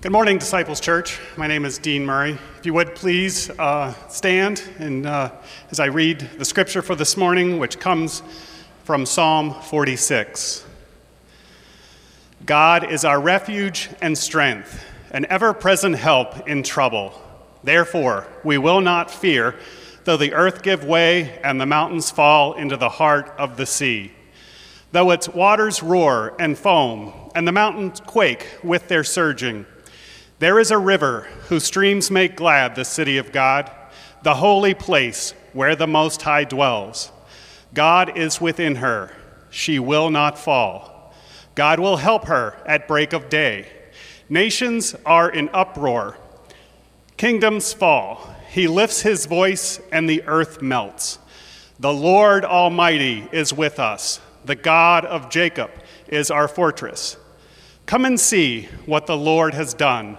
Good morning, Disciples Church. My name is Dean Murray. If you would please uh, stand and uh, as I read the scripture for this morning, which comes from Psalm 46. God is our refuge and strength, an ever present help in trouble. Therefore, we will not fear, though the earth give way and the mountains fall into the heart of the sea. Though its waters roar and foam, and the mountains quake with their surging. There is a river whose streams make glad the city of God, the holy place where the Most High dwells. God is within her, she will not fall. God will help her at break of day. Nations are in uproar, kingdoms fall. He lifts his voice, and the earth melts. The Lord Almighty is with us. The God of Jacob is our fortress. Come and see what the Lord has done,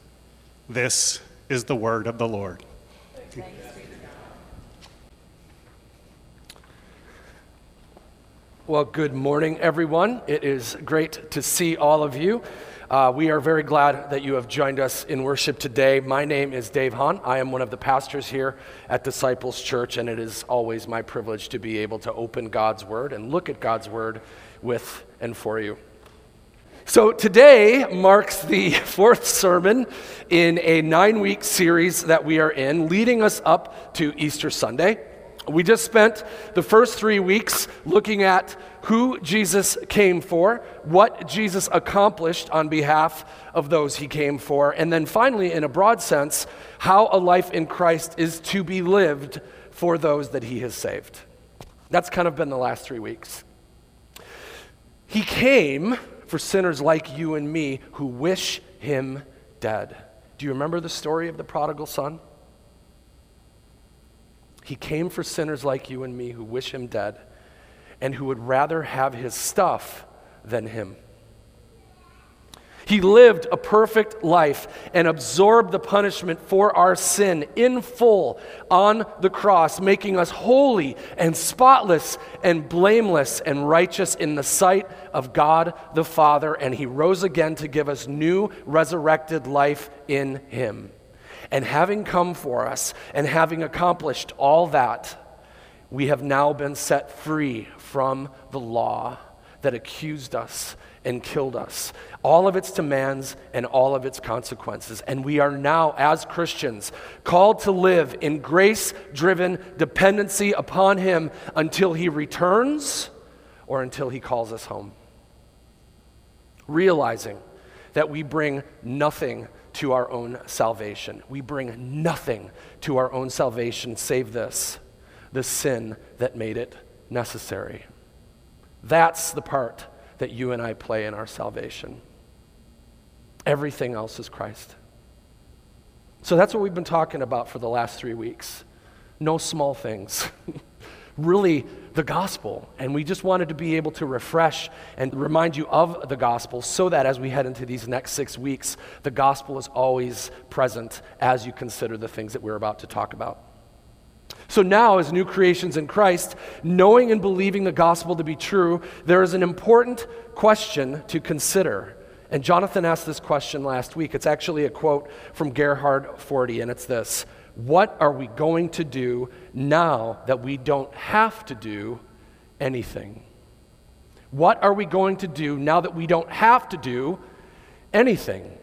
This is the word of the Lord. Well, good morning, everyone. It is great to see all of you. Uh, we are very glad that you have joined us in worship today. My name is Dave Hahn. I am one of the pastors here at Disciples Church, and it is always my privilege to be able to open God's Word and look at God's Word with and for you. So, today marks the fourth sermon in a nine week series that we are in, leading us up to Easter Sunday. We just spent the first three weeks looking at who Jesus came for, what Jesus accomplished on behalf of those he came for, and then finally, in a broad sense, how a life in Christ is to be lived for those that he has saved. That's kind of been the last three weeks. He came for sinners like you and me who wish him dead. Do you remember the story of the prodigal son? He came for sinners like you and me who wish him dead and who would rather have his stuff than him. He lived a perfect life and absorbed the punishment for our sin in full on the cross, making us holy and spotless and blameless and righteous in the sight of God the Father. And He rose again to give us new resurrected life in Him. And having come for us and having accomplished all that, we have now been set free from the law that accused us and killed us. All of its demands and all of its consequences. And we are now, as Christians, called to live in grace driven dependency upon Him until He returns or until He calls us home. Realizing that we bring nothing to our own salvation. We bring nothing to our own salvation save this the sin that made it necessary. That's the part that you and I play in our salvation. Everything else is Christ. So that's what we've been talking about for the last three weeks. No small things. really, the gospel. And we just wanted to be able to refresh and remind you of the gospel so that as we head into these next six weeks, the gospel is always present as you consider the things that we're about to talk about. So now, as new creations in Christ, knowing and believing the gospel to be true, there is an important question to consider. And Jonathan asked this question last week. It's actually a quote from Gerhard Forde, and it's this What are we going to do now that we don't have to do anything? What are we going to do now that we don't have to do anything?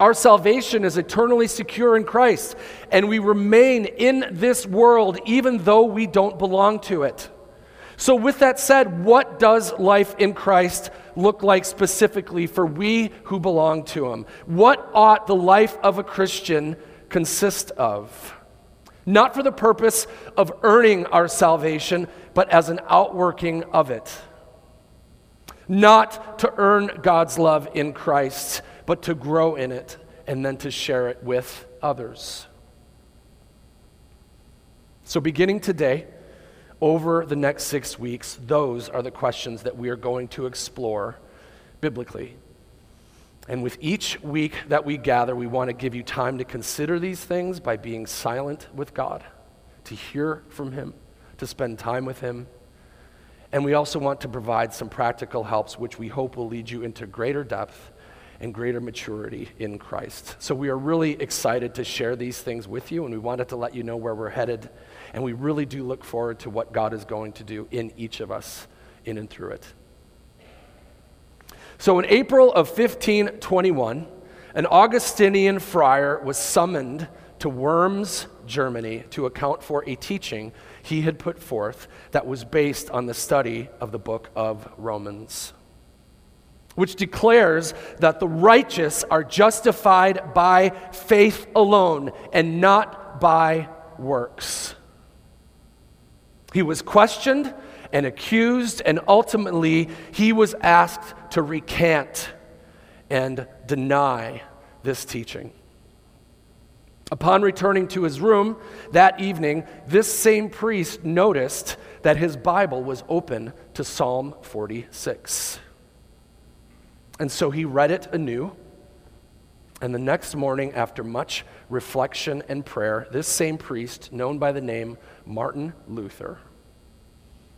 Our salvation is eternally secure in Christ, and we remain in this world even though we don't belong to it. So, with that said, what does life in Christ look like specifically for we who belong to Him? What ought the life of a Christian consist of? Not for the purpose of earning our salvation, but as an outworking of it. Not to earn God's love in Christ, but to grow in it and then to share it with others. So, beginning today, over the next six weeks, those are the questions that we are going to explore biblically. And with each week that we gather, we want to give you time to consider these things by being silent with God, to hear from Him, to spend time with Him. And we also want to provide some practical helps, which we hope will lead you into greater depth and greater maturity in Christ. So we are really excited to share these things with you, and we wanted to let you know where we're headed. And we really do look forward to what God is going to do in each of us, in and through it. So in April of 1521, an Augustinian friar was summoned to Worms, Germany, to account for a teaching he had put forth that was based on the study of the book of Romans, which declares that the righteous are justified by faith alone and not by works. He was questioned and accused, and ultimately he was asked to recant and deny this teaching. Upon returning to his room that evening, this same priest noticed that his Bible was open to Psalm 46. And so he read it anew. And the next morning, after much reflection and prayer, this same priest, known by the name Martin Luther,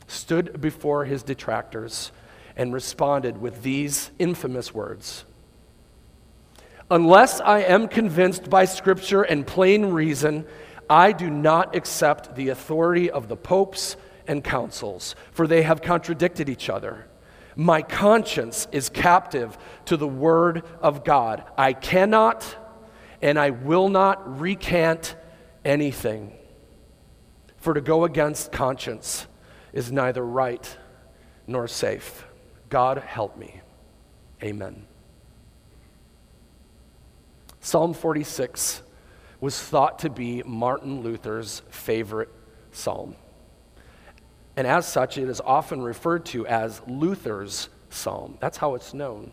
stood before his detractors and responded with these infamous words Unless I am convinced by Scripture and plain reason, I do not accept the authority of the popes and councils, for they have contradicted each other. My conscience is captive to the Word of God. I cannot and I will not recant anything. For to go against conscience is neither right nor safe. God help me. Amen. Psalm 46 was thought to be Martin Luther's favorite psalm. And as such, it is often referred to as Luther's psalm. That's how it's known.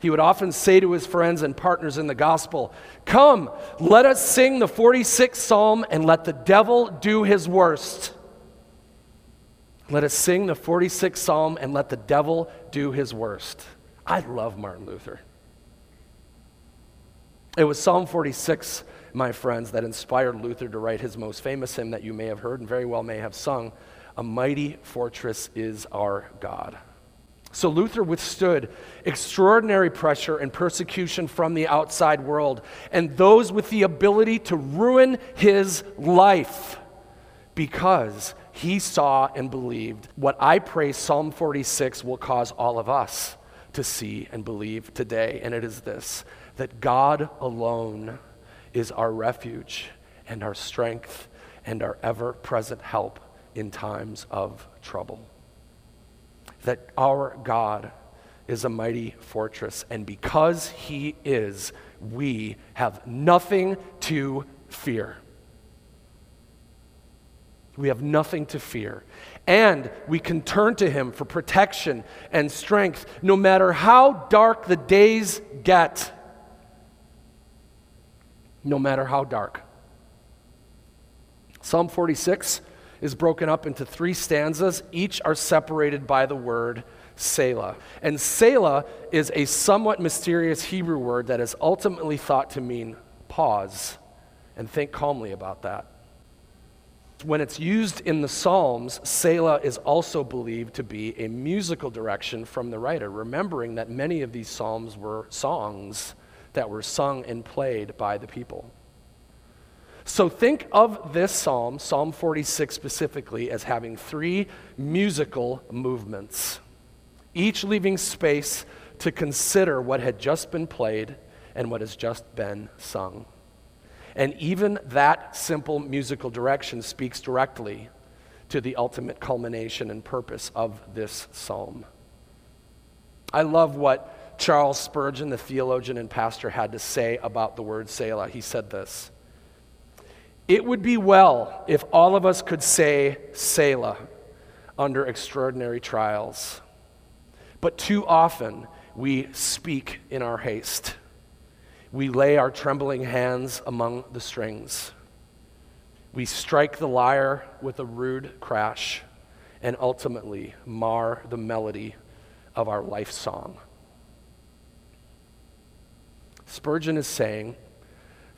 He would often say to his friends and partners in the gospel, Come, let us sing the 46th psalm and let the devil do his worst. Let us sing the 46th Psalm and let the devil do his worst. I love Martin Luther. It was Psalm 46, my friends, that inspired Luther to write his most famous hymn that you may have heard and very well may have sung A Mighty Fortress is Our God. So Luther withstood extraordinary pressure and persecution from the outside world and those with the ability to ruin his life because he saw and believed what I pray Psalm 46 will cause all of us to see and believe today. And it is this that God alone is our refuge and our strength and our ever present help in times of trouble. That our God is a mighty fortress, and because He is, we have nothing to fear. We have nothing to fear. And we can turn to Him for protection and strength no matter how dark the days get. No matter how dark. Psalm 46 is broken up into three stanzas. Each are separated by the word Selah. And Selah is a somewhat mysterious Hebrew word that is ultimately thought to mean pause. And think calmly about that. When it's used in the Psalms, Selah is also believed to be a musical direction from the writer, remembering that many of these Psalms were songs that were sung and played by the people. So think of this psalm, Psalm 46 specifically, as having three musical movements, each leaving space to consider what had just been played and what has just been sung. And even that simple musical direction speaks directly to the ultimate culmination and purpose of this psalm. I love what Charles Spurgeon, the theologian and pastor, had to say about the word Selah. He said this It would be well if all of us could say Selah under extraordinary trials. But too often, we speak in our haste. We lay our trembling hands among the strings. We strike the lyre with a rude crash and ultimately mar the melody of our life song. Spurgeon is saying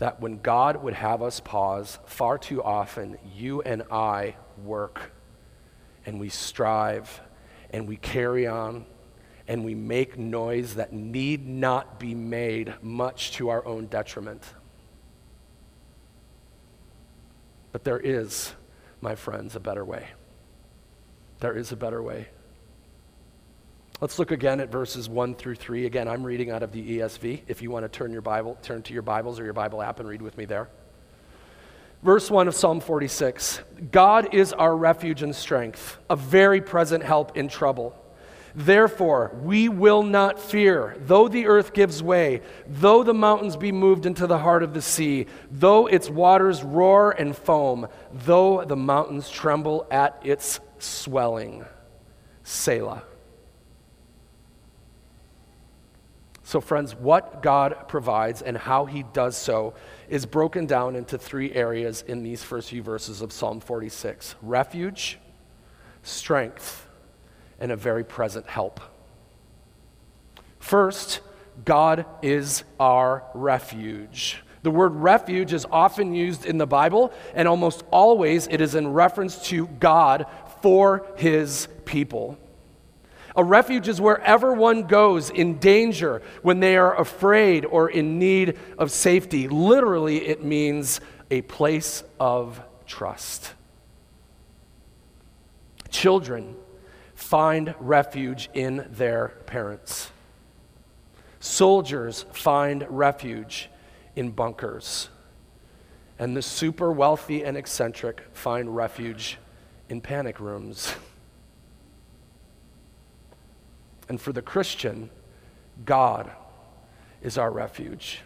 that when God would have us pause, far too often you and I work and we strive and we carry on and we make noise that need not be made, much to our own detriment. But there is, my friends, a better way. There is a better way. Let's look again at verses 1 through 3. Again, I'm reading out of the ESV. If you want to turn your Bible, turn to your Bibles or your Bible app and read with me there. Verse 1 of Psalm 46 God is our refuge and strength, a very present help in trouble. Therefore, we will not fear, though the earth gives way, though the mountains be moved into the heart of the sea, though its waters roar and foam, though the mountains tremble at its swelling. Selah. So, friends, what God provides and how He does so is broken down into three areas in these first few verses of Psalm 46 refuge, strength, and a very present help. First, God is our refuge. The word refuge is often used in the Bible, and almost always it is in reference to God for his people. A refuge is wherever one goes in danger when they are afraid or in need of safety. Literally, it means a place of trust. Children find refuge in their parents. Soldiers find refuge in bunkers. And the super wealthy and eccentric find refuge in panic rooms. And for the Christian, God is our refuge.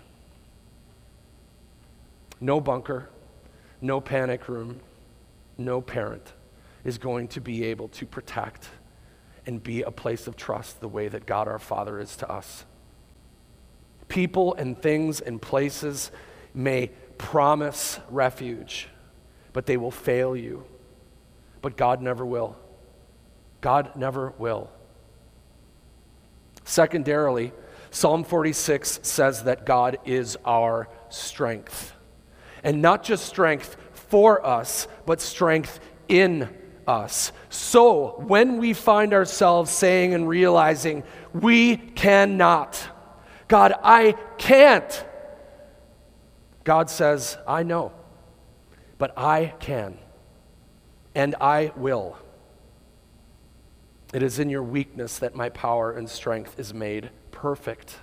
No bunker, no panic room, no parent is going to be able to protect and be a place of trust the way that God our Father is to us. People and things and places may promise refuge, but they will fail you. But God never will. God never will. Secondarily, Psalm 46 says that God is our strength. And not just strength for us, but strength in us. So when we find ourselves saying and realizing, we cannot, God, I can't, God says, I know, but I can, and I will. It is in your weakness that my power and strength is made perfect.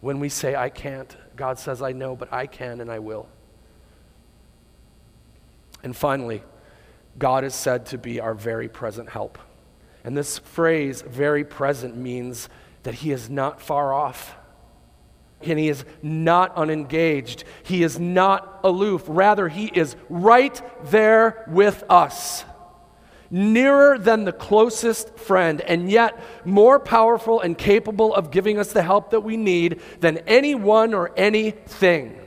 When we say, I can't, God says, I know, but I can and I will. And finally, God is said to be our very present help. And this phrase, very present, means that He is not far off. And He is not unengaged. He is not aloof. Rather, He is right there with us nearer than the closest friend, and yet more powerful and capable of giving us the help that we need than anyone or anything.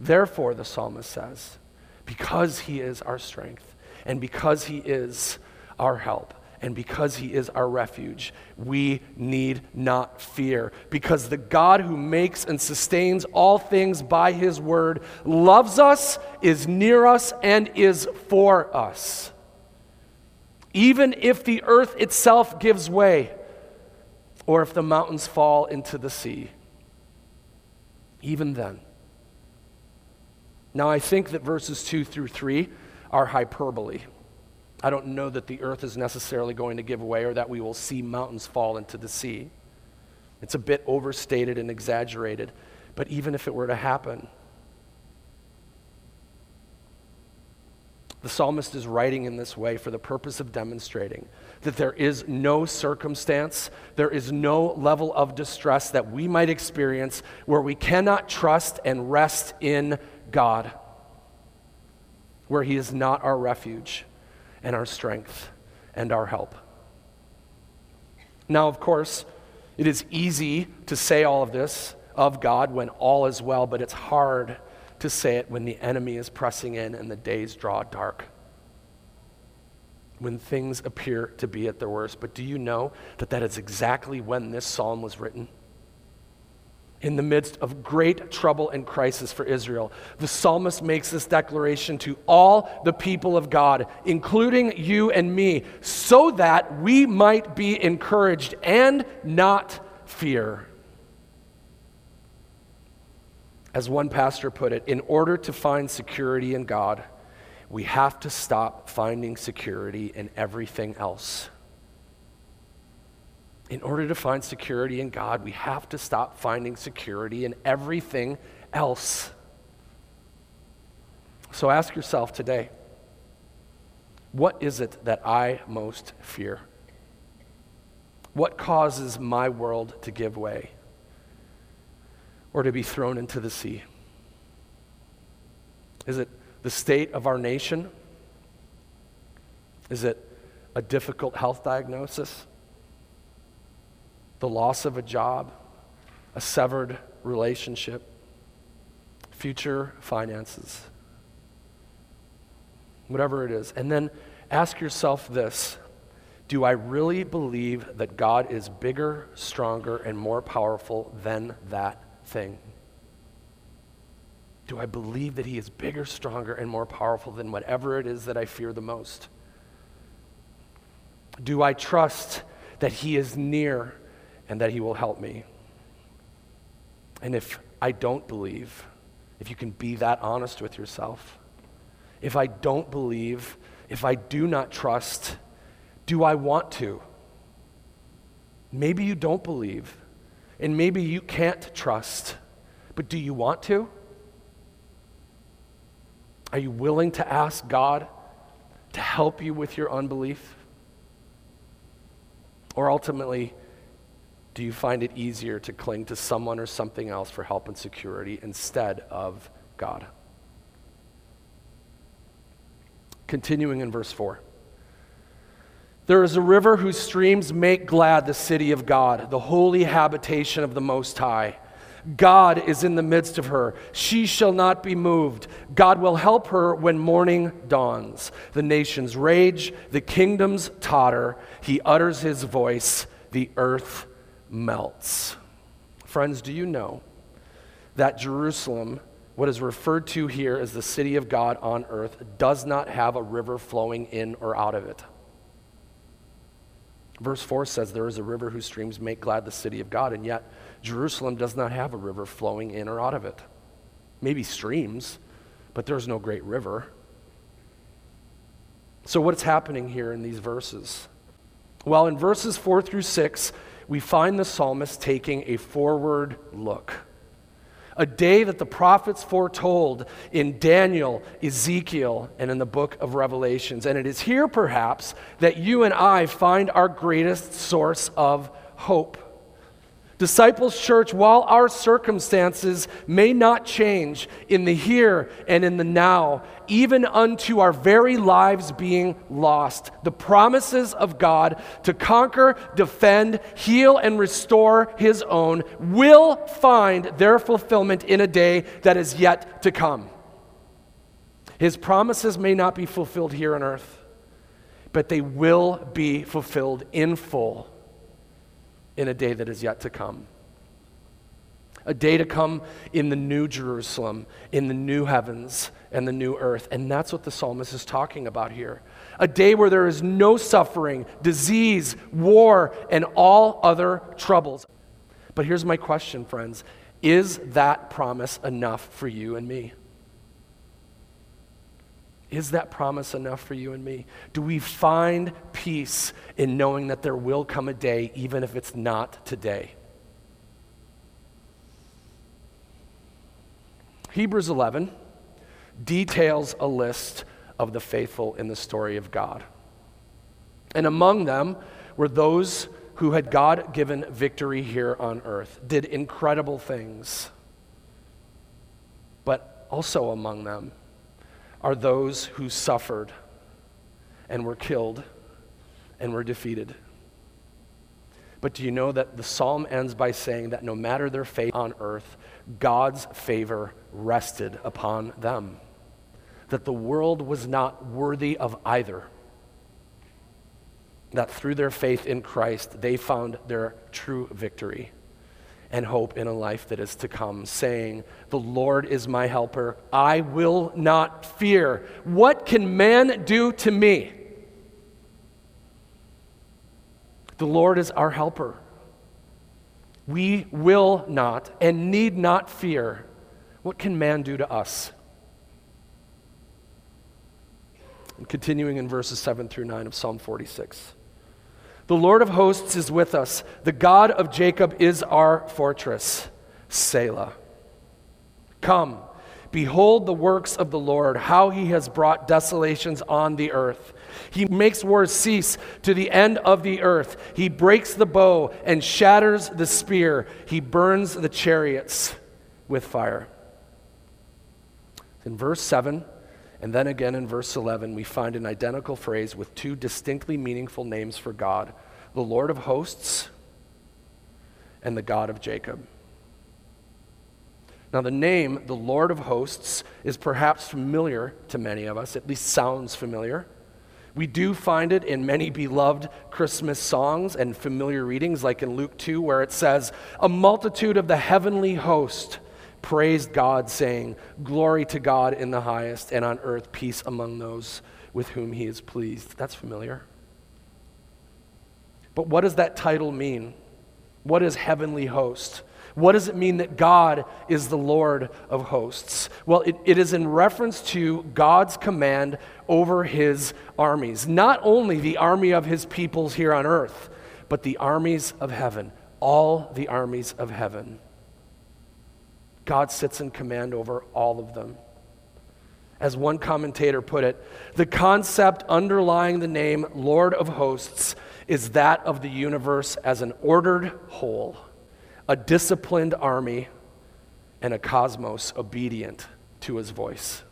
Therefore, the psalmist says, because he is our strength and because he is our help, and because He is our refuge, we need not fear. Because the God who makes and sustains all things by His word loves us, is near us, and is for us. Even if the earth itself gives way, or if the mountains fall into the sea, even then. Now, I think that verses 2 through 3 are hyperbole. I don't know that the earth is necessarily going to give way or that we will see mountains fall into the sea. It's a bit overstated and exaggerated, but even if it were to happen, the psalmist is writing in this way for the purpose of demonstrating that there is no circumstance, there is no level of distress that we might experience where we cannot trust and rest in God, where He is not our refuge and our strength. and our help. Now, of course, it is easy to say all of this of God when all is well, but it's hard to say it when the enemy is pressing in and the days draw dark. When things appear to be at their worst. But do you know that that is exactly when this psalm was written? In the midst of great trouble and crisis for Israel. The psalmist makes this declaration to all the people of God, including you and me, so that we might be encouraged and not fear. As one pastor put it, in order to find security in God, we have to stop finding security in everything else in order to find security in God, we have to stop finding security in everything else. So ask yourself today what is it that I most fear? What causes my world to give way or to be thrown into the sea? Is it the state of our nation? Is it a difficult health diagnosis? The loss of a job, a severed relationship, future finances, whatever it is. And then ask yourself this Do I really believe that God is bigger, stronger, and more powerful than that thing? Do I believe that He is bigger, stronger, and more powerful than whatever it is that I fear the most? Do I trust that He is near and that He will help me. And if I don't believe, if you can be that honest with yourself, if I don't believe, if I do not trust, do I want to? Maybe you don't believe, and maybe you can't trust, but do you want to? Are you willing to ask God to help you with your unbelief? Or ultimately, do you find it easier to cling to someone or something else for help and security instead of God? Continuing in verse 4. There is a river whose streams make glad the city of God, the holy habitation of the Most High. God is in the midst of her. She shall not be moved. God will help her when morning dawns. The nations rage, the kingdoms totter. He utters his voice, the earth melts. Friends, do you know that Jerusalem, what is referred to here as the city of God on earth, does not have a river flowing in or out of it? Verse 4 says, There is a river whose streams make glad the city of God, and yet Jerusalem does not have a river flowing in or out of it. Maybe streams, but there's no great river. So, what's happening here in these verses? Well, in verses 4 through 6, we find the psalmist taking a forward look. A day that the prophets foretold in Daniel, Ezekiel, and in the book of Revelations. And it is here, perhaps, that you and I find our greatest source of hope. Disciples Church, while our circumstances may not change in the here and in the now, even unto our very lives being lost, the promises of God to conquer, defend, heal, and restore His own will find their fulfillment in a day that is yet to come. His promises may not be fulfilled here on earth, but they will be fulfilled in full in a day that is yet to come. A day to come in the new Jerusalem, in the new heavens and the new earth. And that's what the psalmist is talking about here. A day where there is no suffering, disease, war, and all other troubles. But here's my question, friends Is that promise enough for you and me? Is that promise enough for you and me? Do we find peace in knowing that there will come a day, even if it's not today? Hebrews 11 details a list of the faithful in the story of God. And among them were those who had God given victory here on earth, did incredible things. But also among them are those who suffered and were killed and were defeated. But do you know that the psalm ends by saying that no matter their fate on earth, God's favor rested upon them? That the world was not worthy of either. That through their faith in Christ, they found their true victory and hope in a life that is to come, saying, The Lord is my helper. I will not fear. What can man do to me? The Lord is our helper. We will not and need not fear. What can man do to us? And continuing in verses 7 through 9 of Psalm 46. The Lord of hosts is with us. The God of Jacob is our fortress. Selah. Come, behold the works of the Lord, how he has brought desolations on the earth. He makes wars cease to the end of the earth. He breaks the bow and shatters the spear. He burns the chariots with fire. In verse 7, and then again in verse 11, we find an identical phrase with two distinctly meaningful names for God the Lord of hosts and the God of Jacob. Now, the name, the Lord of hosts, is perhaps familiar to many of us, at least sounds familiar. We do find it in many beloved Christmas songs and familiar readings, like in Luke 2, where it says, A multitude of the heavenly host praised God, saying, Glory to God in the highest, and on earth peace among those with whom he is pleased. That's familiar. But what does that title mean? What is heavenly host? What does it mean that God is the Lord of hosts? Well, it, it is in reference to God's command over his armies. Not only the army of his peoples here on earth, but the armies of heaven, all the armies of heaven. God sits in command over all of them. As one commentator put it, the concept underlying the name Lord of Hosts is that of the universe as an ordered whole a disciplined army, and a cosmos obedient to his voice.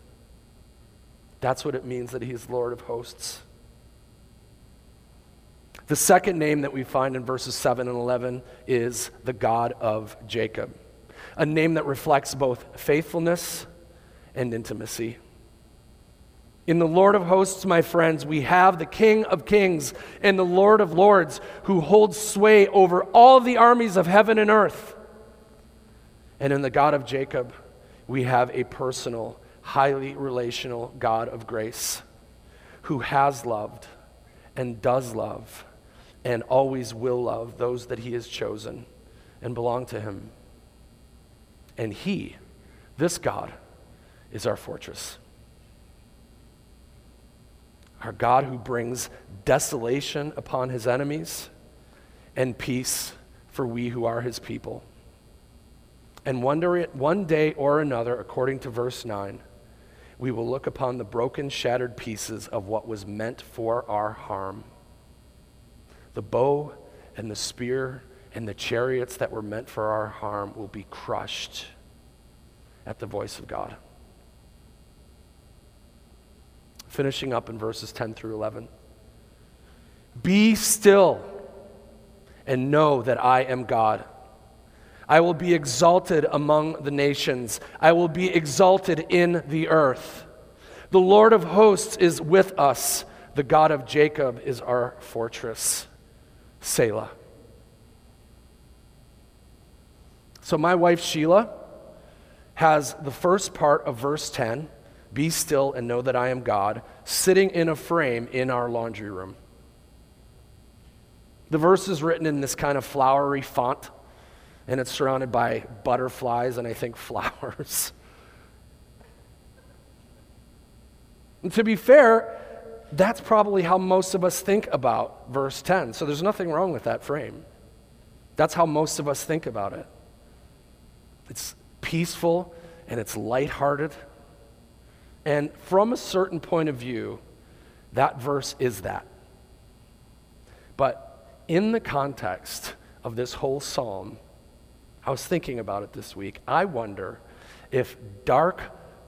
That's what it means that he is Lord of hosts. The second name that we find in verses 7 and 11 is the God of Jacob, a name that reflects both faithfulness and intimacy. In the Lord of hosts, my friends, we have the King of kings and the Lord of lords who holds sway over all the armies of heaven and earth. And in the God of Jacob, we have a personal, highly relational God of grace who has loved and does love and always will love those that he has chosen and belong to him. And he, this God, is our fortress our God who brings desolation upon his enemies and peace for we who are his people. And one day, one day or another, according to verse 9, we will look upon the broken, shattered pieces of what was meant for our harm. The bow and the spear and the chariots that were meant for our harm will be crushed at the voice of God finishing up in verses 10 through 11. Be still and know that I am God. I will be exalted among the nations, I will be exalted in the earth. The Lord of hosts is with us, the God of Jacob is our fortress. Selah. So, my wife Sheila has the first part of verse 10 be still and know that I am God, sitting in a frame in our laundry room. The verse is written in this kind of flowery font, and it's surrounded by butterflies and I think flowers. And to be fair, that's probably how most of us think about verse 10. So there's nothing wrong with that frame. That's how most of us think about it. It's peaceful and it's lighthearted and from a certain point of view, that verse is that. But in the context of this whole psalm, I was thinking about it this week. I wonder if dark,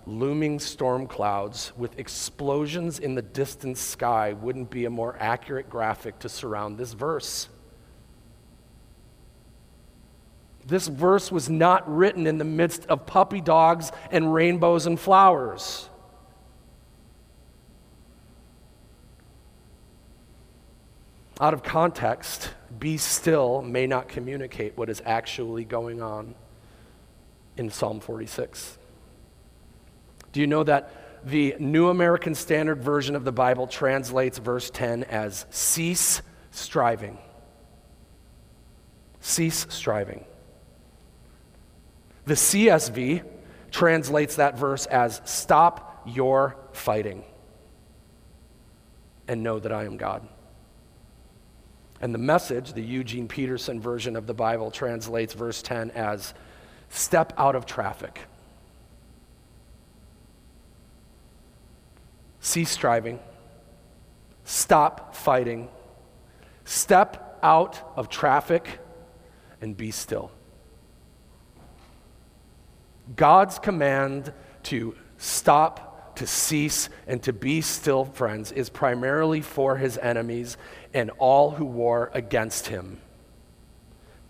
looming storm clouds with explosions in the distant sky wouldn't be a more accurate graphic to surround this verse. This verse was not written in the midst of puppy dogs and rainbows and flowers. Out of context, be still may not communicate what is actually going on in Psalm 46. Do you know that the New American Standard Version of the Bible translates verse 10 as cease striving? Cease striving. The CSB translates that verse as stop your fighting and know that I am God. And the message, the Eugene Peterson version of the Bible, translates verse 10 as step out of traffic. Cease striving. Stop fighting. Step out of traffic and be still. God's command to stop, to cease, and to be still, friends, is primarily for his enemies and all who war against him.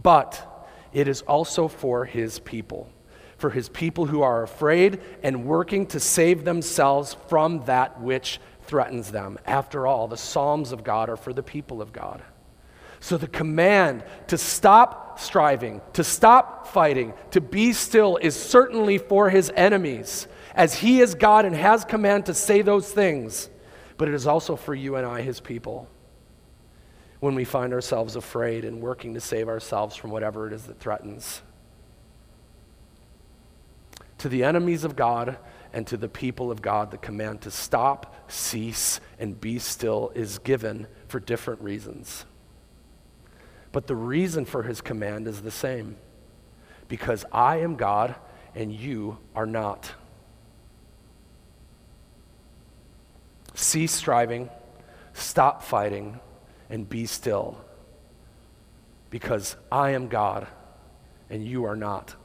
But it is also for his people, for his people who are afraid and working to save themselves from that which threatens them. After all, the Psalms of God are for the people of God. So the command to stop striving, to stop fighting, to be still is certainly for his enemies, as he is God and has command to say those things. But it is also for you and I, his people, when we find ourselves afraid and working to save ourselves from whatever it is that threatens. To the enemies of God and to the people of God, the command to stop, cease, and be still is given for different reasons. But the reason for his command is the same because I am God and you are not. Cease striving, stop fighting, and be still because I am God and you are not.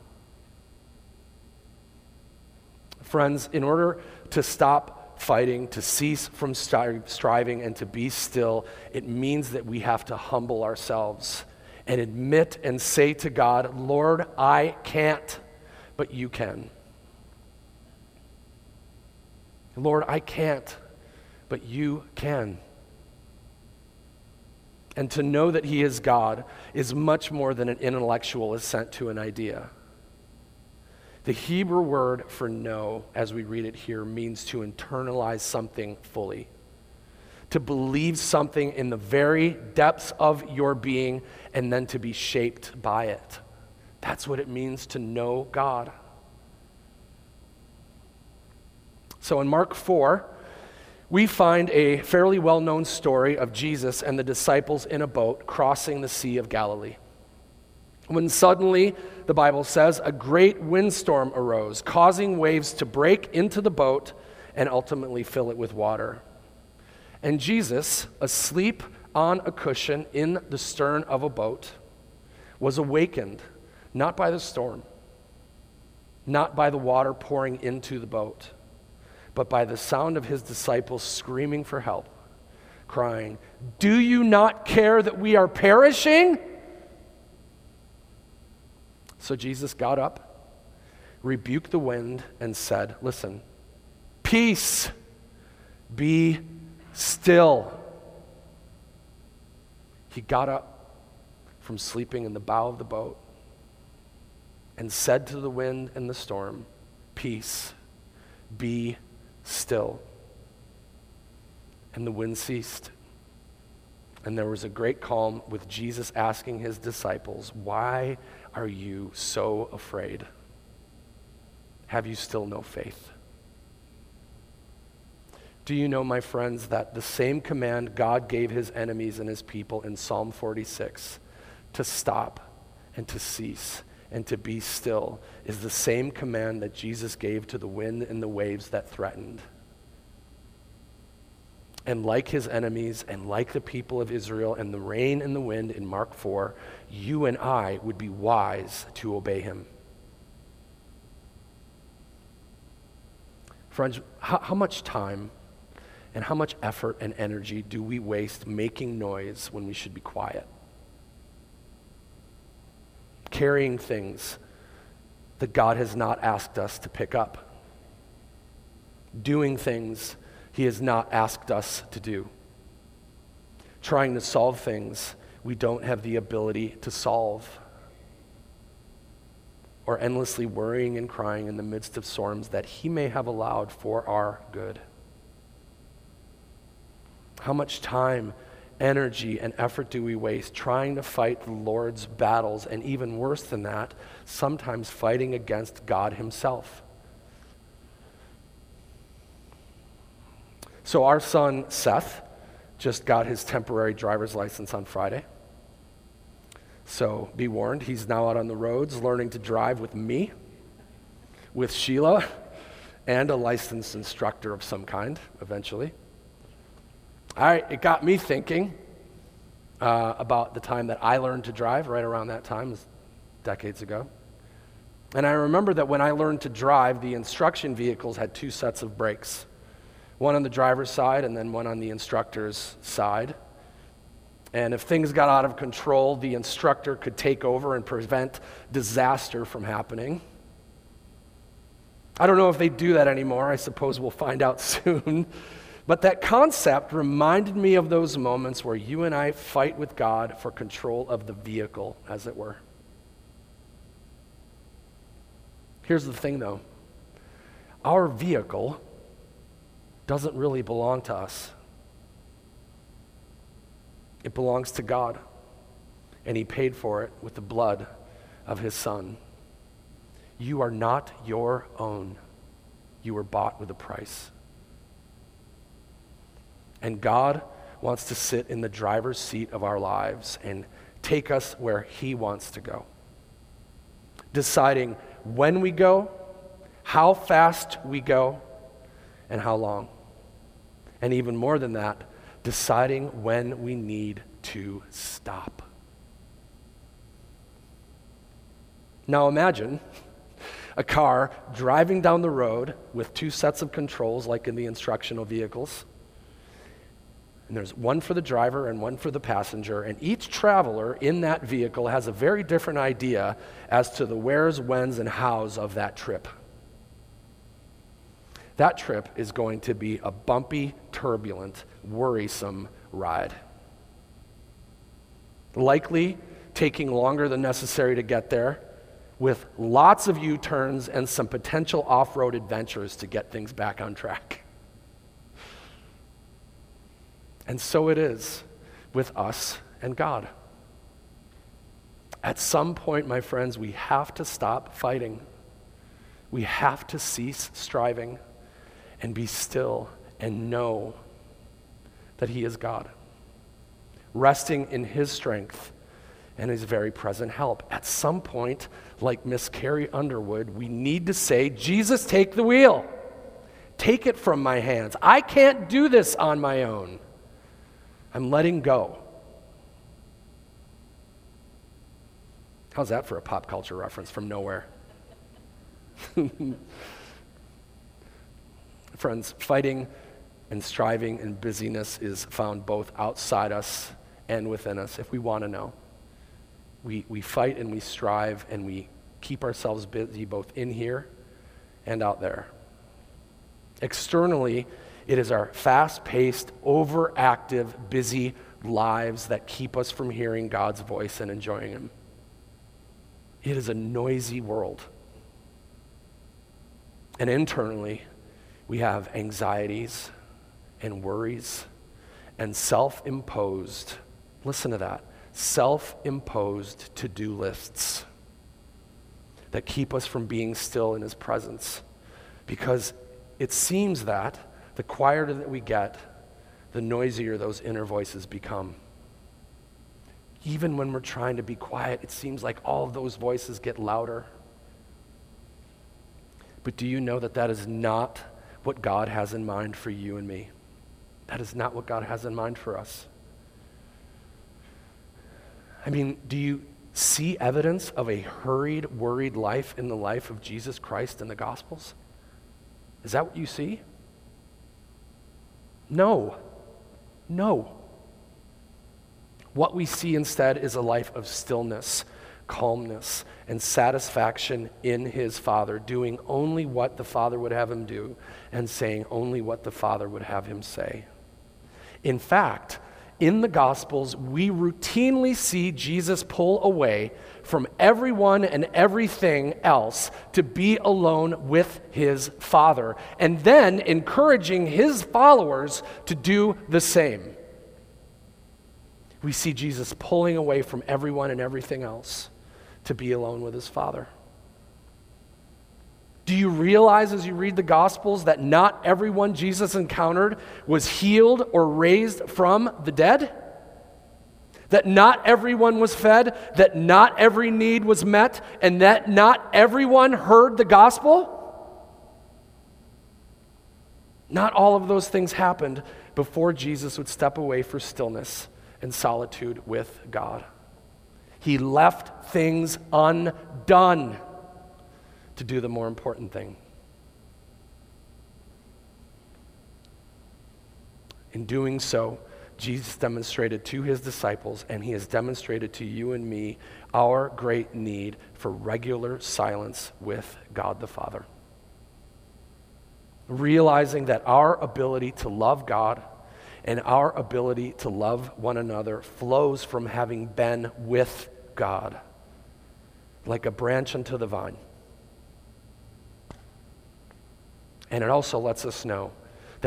Friends, in order to stop fighting, to cease from stri- striving, and to be still, it means that we have to humble ourselves and admit and say to God, Lord, I can't, but you can. Lord, I can't, but you can. And to know that He is God is much more than an intellectual assent to an idea. The Hebrew word for know, as we read it here, means to internalize something fully, to believe something in the very depths of your being, and then to be shaped by it. That's what it means to know God. So in Mark 4, we find a fairly well known story of Jesus and the disciples in a boat crossing the Sea of Galilee when suddenly, the Bible says, a great windstorm arose, causing waves to break into the boat and ultimately fill it with water. And Jesus, asleep on a cushion in the stern of a boat, was awakened not by the storm, not by the water pouring into the boat, but by the sound of his disciples screaming for help, crying, Do you not care that we are perishing? So Jesus got up, rebuked the wind, and said, Listen, peace, be still. He got up from sleeping in the bow of the boat and said to the wind and the storm, Peace, be still. And the wind ceased. And there was a great calm with Jesus asking his disciples, Why are you so afraid? Have you still no faith? Do you know, my friends, that the same command God gave his enemies and his people in Psalm 46 to stop and to cease and to be still is the same command that Jesus gave to the wind and the waves that threatened? And like his enemies and like the people of Israel and the rain and the wind in Mark 4, you and I would be wise to obey him. Friends, how, how much time and how much effort and energy do we waste making noise when we should be quiet? Carrying things that God has not asked us to pick up, doing things He has not asked us to do, trying to solve things we don't have the ability to solve, or endlessly worrying and crying in the midst of storms that He may have allowed for our good. How much time energy and effort do we waste trying to fight the Lord's battles, and even worse than that, sometimes fighting against God Himself? So, our son Seth just got his temporary driver's license on Friday. So, be warned, he's now out on the roads learning to drive with me, with Sheila, and a licensed instructor of some kind eventually. All right, it got me thinking uh, about the time that I learned to drive, right around that time, decades ago. And I remember that when I learned to drive, the instruction vehicles had two sets of brakes one on the driver's side and then one on the instructor's side. And if things got out of control, the instructor could take over and prevent disaster from happening. I don't know if they do that anymore. I suppose we'll find out soon. But that concept reminded me of those moments where you and I fight with God for control of the vehicle, as it were. Here's the thing, though our vehicle doesn't really belong to us, it belongs to God. And He paid for it with the blood of His Son. You are not your own, you were bought with a price. And God wants to sit in the driver's seat of our lives and take us where He wants to go. Deciding when we go, how fast we go, and how long. And even more than that, deciding when we need to stop. Now imagine a car driving down the road with two sets of controls, like in the instructional vehicles and there's one for the driver and one for the passenger. And each traveler in that vehicle has a very different idea as to the wheres, whens, and hows of that trip. That trip is going to be a bumpy, turbulent, worrisome ride. Likely taking longer than necessary to get there, with lots of U turns and some potential off road adventures to get things back on track. And so it is with us and God. At some point, my friends, we have to stop fighting. We have to cease striving and be still and know that He is God, resting in His strength and His very present help. At some point, like Miss Carrie Underwood, we need to say, Jesus, take the wheel. Take it from my hands. I can't do this on my own. I'm letting go. How's that for a pop culture reference from nowhere? Friends, fighting and striving and busyness is found both outside us and within us if we want to know. We, we fight and we strive and we keep ourselves busy both in here and out there. Externally, it is our fast paced, overactive, busy lives that keep us from hearing God's voice and enjoying Him. It is a noisy world. And internally, we have anxieties and worries and self imposed, listen to that, self imposed to do lists that keep us from being still in His presence. Because it seems that the quieter that we get, the noisier those inner voices become. Even when we're trying to be quiet, it seems like all of those voices get louder. But do you know that that is not what God has in mind for you and me? That is not what God has in mind for us. I mean, do you see evidence of a hurried, worried life in the life of Jesus Christ in the Gospels? Is that what you see? No. No. What we see instead is a life of stillness, calmness, and satisfaction in his Father, doing only what the Father would have him do and saying only what the Father would have him say. In fact, in the Gospels, we routinely see Jesus pull away from everyone and everything else to be alone with his Father, and then encouraging his followers to do the same. We see Jesus pulling away from everyone and everything else to be alone with his Father. Do you realize as you read the Gospels that not everyone Jesus encountered was healed or raised from the dead? That not everyone was fed, that not every need was met, and that not everyone heard the gospel? Not all of those things happened before Jesus would step away for stillness and solitude with God. He left things undone to do the more important thing. In doing so, Jesus demonstrated to his disciples, and he has demonstrated to you and me, our great need for regular silence with God the Father. Realizing that our ability to love God and our ability to love one another flows from having been with God, like a branch unto the vine. And it also lets us know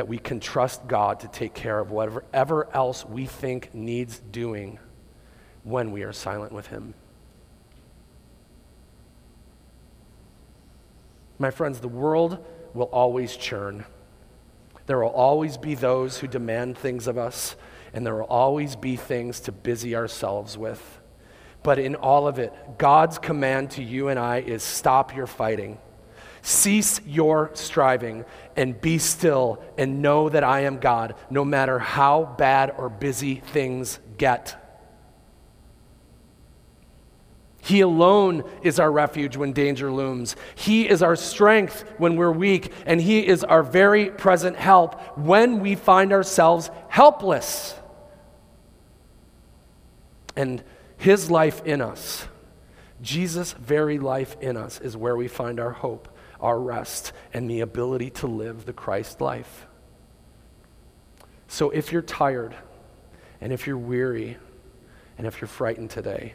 that we can trust God to take care of whatever else we think needs doing when we are silent with Him. My friends, the world will always churn. There will always be those who demand things of us, and there will always be things to busy ourselves with. But in all of it, God's command to you and I is stop your fighting. Cease your striving and be still and know that I am God, no matter how bad or busy things get. He alone is our refuge when danger looms. He is our strength when we're weak, and He is our very present help when we find ourselves helpless. And His life in us, Jesus' very life in us, is where we find our hope our rest and the ability to live the Christ life. So if you're tired, and if you're weary, and if you're frightened today,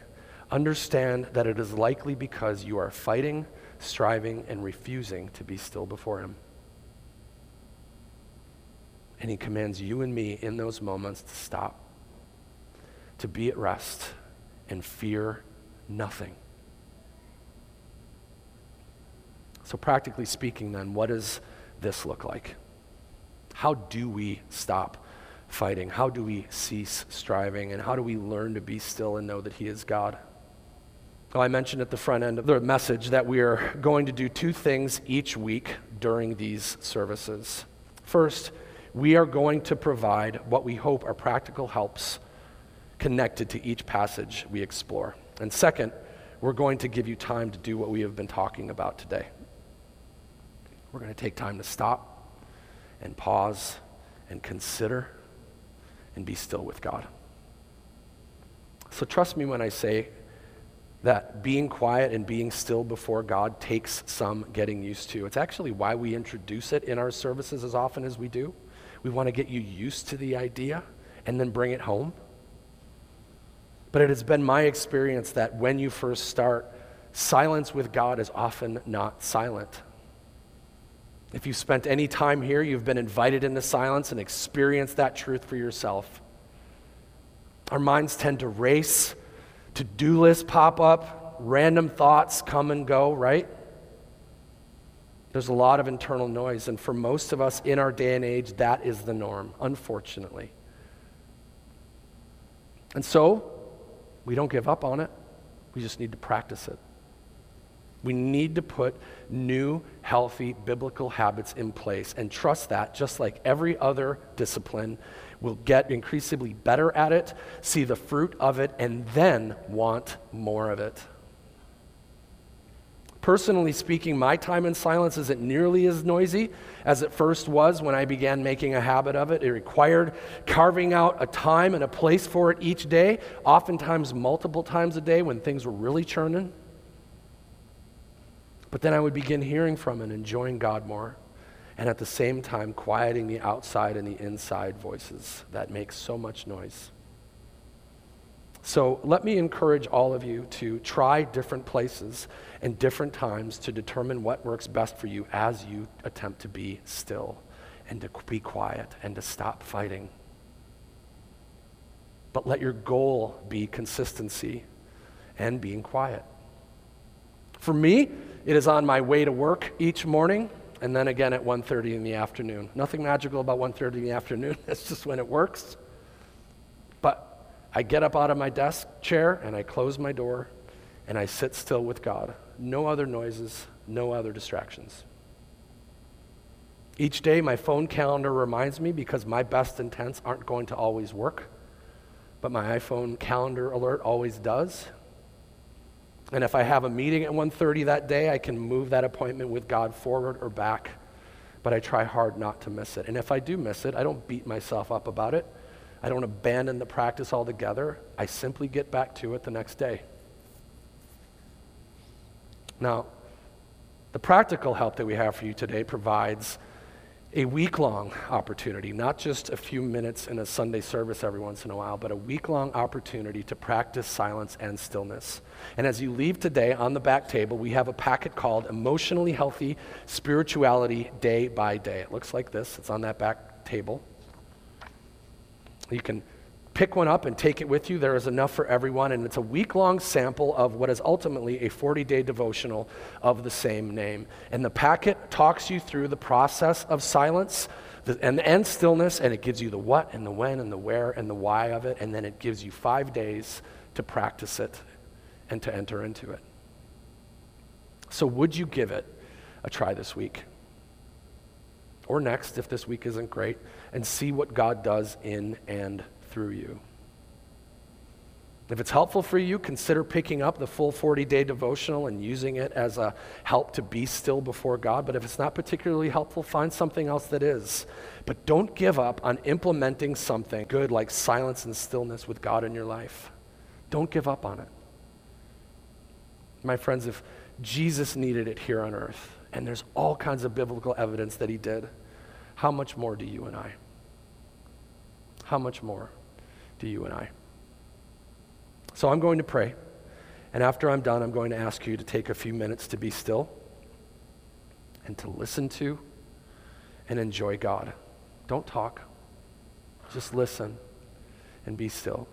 understand that it is likely because you are fighting, striving, and refusing to be still before Him. And He commands you and me in those moments to stop, to be at rest, and fear nothing. So, practically speaking, then, what does this look like? How do we stop fighting? How do we cease striving? And how do we learn to be still and know that He is God? Well, I mentioned at the front end of the message that we are going to do two things each week during these services. First, we are going to provide what we hope are practical helps connected to each passage we explore. And second, we're going to give you time to do what we have been talking about today. We're going to take time to stop and pause and consider and be still with God. So trust me when I say that being quiet and being still before God takes some getting used to. It's actually why we introduce it in our services as often as we do. We want to get you used to the idea and then bring it home. But it has been my experience that when you first start, silence with God is often not silent. If you've spent any time here, you've been invited into silence and experienced that truth for yourself. Our minds tend to race, to do lists pop up, random thoughts come and go, right? There's a lot of internal noise, and for most of us in our day and age, that is the norm, unfortunately. And so, we don't give up on it, we just need to practice it. We need to put new, healthy, biblical habits in place and trust that, just like every other discipline, we'll get increasingly better at it, see the fruit of it, and then want more of it. Personally speaking, my time in silence isn't nearly as noisy as it first was when I began making a habit of it. It required carving out a time and a place for it each day, oftentimes multiple times a day when things were really churning. But then I would begin hearing from and enjoying God more, and at the same time, quieting the outside and the inside voices that make so much noise. So let me encourage all of you to try different places and different times to determine what works best for you as you attempt to be still and to be quiet and to stop fighting. But let your goal be consistency and being quiet. For me, it is on my way to work each morning and then again at 1:30 in the afternoon. Nothing magical about 1:30 in the afternoon. That's just when it works. But I get up out of my desk chair and I close my door and I sit still with God. No other noises, no other distractions. Each day, my phone calendar reminds me because my best intents aren't going to always work, but my iPhone calendar alert always does. And if I have a meeting at 1:30 that day, I can move that appointment with God forward or back, but I try hard not to miss it. And if I do miss it, I don't beat myself up about it. I don't abandon the practice altogether. I simply get back to it the next day. Now, the practical help that we have for you today provides a week long opportunity, not just a few minutes in a Sunday service every once in a while, but a week long opportunity to practice silence and stillness. And as you leave today on the back table, we have a packet called Emotionally Healthy Spirituality Day by Day. It looks like this, it's on that back table. You can pick one up and take it with you. There is enough for everyone, and it's a week long sample of what is ultimately a 40 day devotional of the same name. And the packet talks you through the process of silence and, and stillness, and it gives you the what and the when and the where and the why of it, and then it gives you five days to practice it and to enter into it. So, would you give it a try this week? Or next, if this week isn't great, and see what God does in and through you. If it's helpful for you, consider picking up the full 40 day devotional and using it as a help to be still before God. But if it's not particularly helpful, find something else that is. But don't give up on implementing something good like silence and stillness with God in your life. Don't give up on it. My friends, if Jesus needed it here on earth, and there's all kinds of biblical evidence that he did, how much more do you and I? How much more do you and I? So I'm going to pray. And after I'm done, I'm going to ask you to take a few minutes to be still and to listen to and enjoy God. Don't talk, just listen and be still.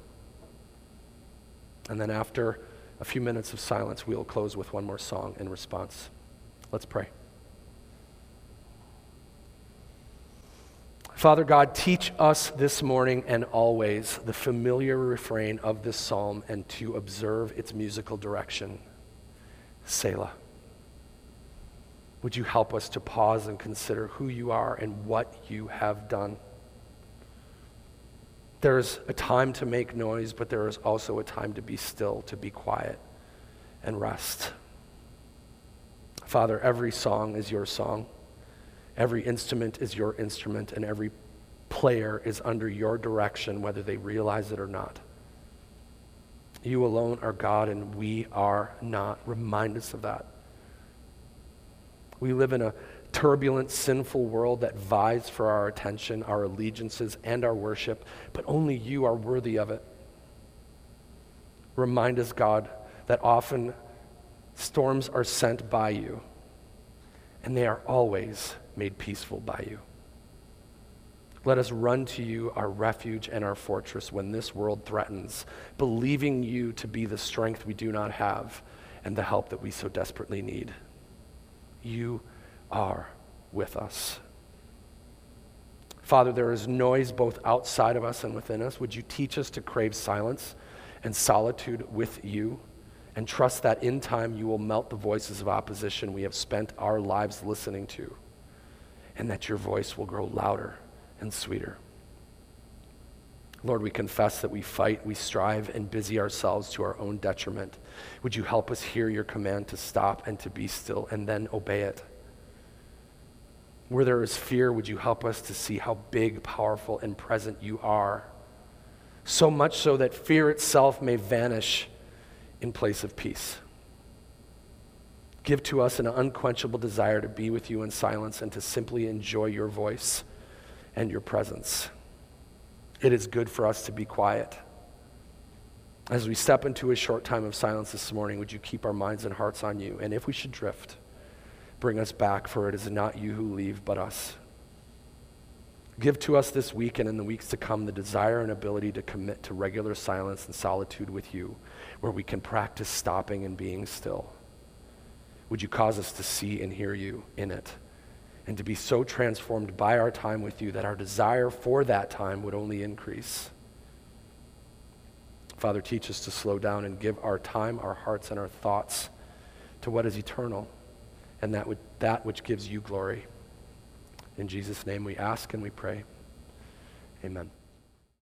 And then after a few minutes of silence, we'll close with one more song in response. Let's pray. Father God, teach us this morning and always the familiar refrain of this psalm and to observe its musical direction. Selah. Would you help us to pause and consider who you are and what you have done? There's a time to make noise, but there is also a time to be still, to be quiet and rest. Father, every song is your song. Every instrument is your instrument, and every player is under your direction, whether they realize it or not. You alone are God, and we are not. Remind us of that. We live in a turbulent, sinful world that vies for our attention, our allegiances, and our worship, but only you are worthy of it. Remind us, God, that often storms are sent by you, and they are always made peaceful by you. Let us run to you, our refuge and our fortress, when this world threatens, believing you to be the strength we do not have and the help that we so desperately need. You are with us. Father, there is noise both outside of us and within us. Would you teach us to crave silence and solitude with you? And trust that in time you will melt the voices of opposition we have spent our lives listening to and that your voice will grow louder and sweeter. Lord, we confess that we fight, we strive, and busy ourselves to our own detriment. Would you help us hear your command to stop and to be still and then obey it? Where there is fear, would you help us to see how big, powerful, and present you are? So much so that fear itself may vanish in place of peace. Give to us an unquenchable desire to be with you in silence and to simply enjoy your voice and your presence. It is good for us to be quiet. As we step into a short time of silence this morning, would you keep our minds and hearts on you? And if we should drift, bring us back, for it is not you who leave, but us. Give to us this week and in the weeks to come the desire and ability to commit to regular silence and solitude with you, where we can practice stopping and being still. Would you cause us to see and hear you in it? And to be so transformed by our time with you that our desire for that time would only increase. Father, teach us to slow down and give our time, our hearts, and our thoughts to what is eternal and that, would, that which gives you glory. In Jesus' name we ask and we pray. Amen.